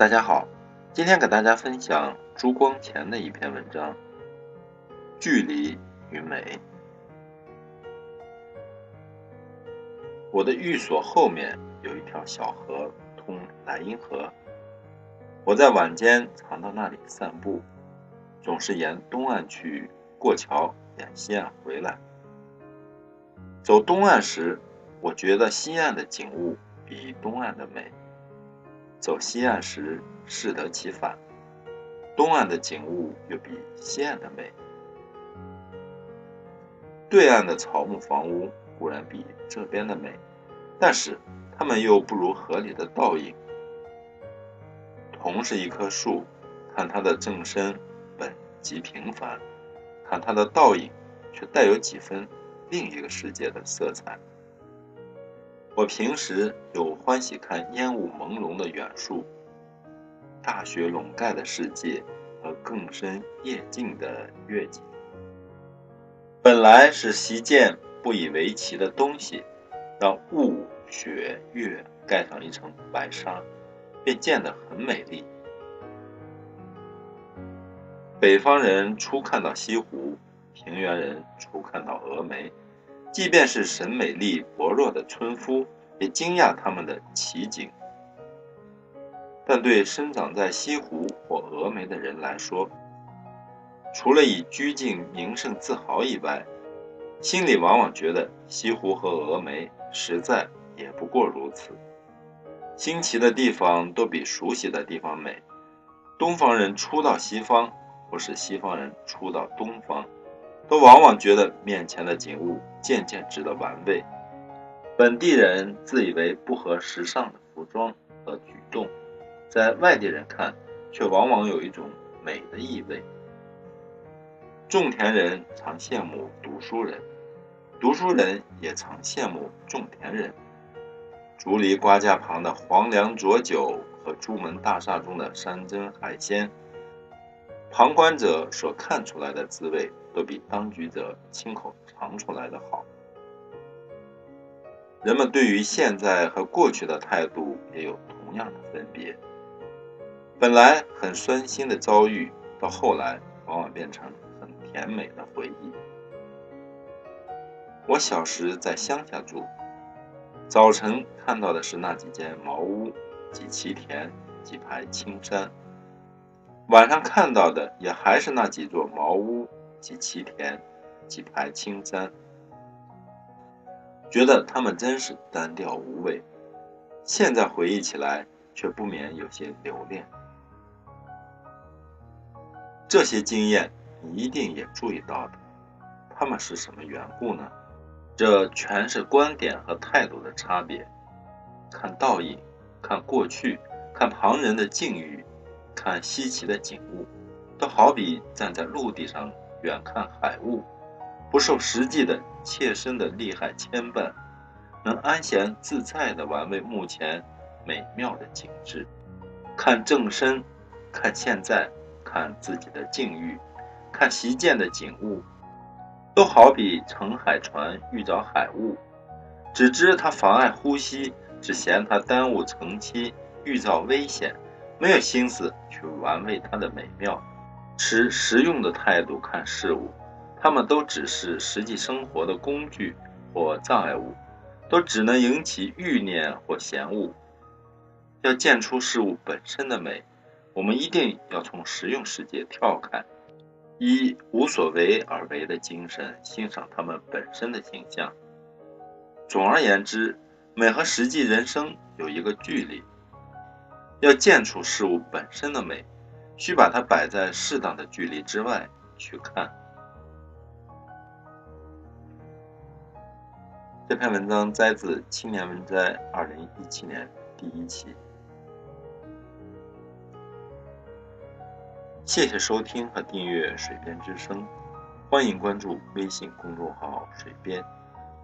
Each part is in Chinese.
大家好，今天给大家分享朱光潜的一篇文章《距离与美》。我的寓所后面有一条小河，通莱茵河。我在晚间常到那里散步，总是沿东岸去，过桥沿西岸回来。走东岸时，我觉得西岸的景物比东岸的美；走西岸时，适得其反，东岸的景物又比西岸的美。对岸的草木房屋固然比这边的美，但是它们又不如河里的倒影。同是一棵树，看它的正身本极平凡，看它的倒影却带有几分另一个世界的色彩。我平时有欢喜看烟雾朦胧的远处，大雪笼盖的世界和更深夜静的月景。本来是习见不以为奇的东西，让雾、雪、月盖上一层白纱。便见得很美丽。北方人初看到西湖，平原人初看到峨眉，即便是审美力薄弱的村夫，也惊讶他们的奇景。但对生长在西湖或峨眉的人来说，除了以拘谨名胜自豪以外，心里往往觉得西湖和峨眉实在也不过如此。新奇的地方都比熟悉的地方美。东方人初到西方，或是西方人初到东方，都往往觉得面前的景物渐渐值得玩味。本地人自以为不合时尚的服装和举动，在外地人看，却往往有一种美的意味。种田人常羡慕读书人，读书人也常羡慕种田人。竹篱瓜架旁的黄粱浊酒和朱门大厦中的山珍海鲜，旁观者所看出来的滋味，都比当局者亲口尝出来的好。人们对于现在和过去的态度也有同样的分别。本来很酸辛的遭遇，到后来往往变成很甜美的回忆。我小时在乡下住。早晨看到的是那几间茅屋、几畦田、几排青山；晚上看到的也还是那几座茅屋、几畦田、几排青山。觉得他们真是单调无味，现在回忆起来却不免有些留恋。这些经验你一定也注意到的，他们是什么缘故呢？这全是观点和态度的差别。看倒影，看过去，看旁人的境遇，看稀奇的景物，都好比站在陆地上远看海物，不受实际的切身的利害牵绊，能安闲自在地玩味目前美妙的景致。看正身，看现在，看自己的境遇，看习见的景物。都好比乘海船遇着海雾，只知它妨碍呼吸，只嫌它耽误乘期，遇着危险，没有心思去玩味它的美妙。持实用的态度看事物，它们都只是实际生活的工具或障碍物，都只能引起欲念或嫌恶。要见出事物本身的美，我们一定要从实用世界跳开。以无所为而为的精神欣赏他们本身的形象。总而言之，美和实际人生有一个距离。要见出事物本身的美，需把它摆在适当的距离之外去看。这篇文章摘自《青年文摘》二零一七年第一期。谢谢收听和订阅水边之声，欢迎关注微信公众号“水边”，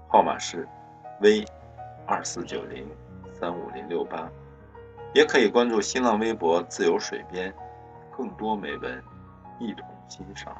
号码是 v 二四九零三五零六八，也可以关注新浪微博“自由水边”，更多美文一同欣赏。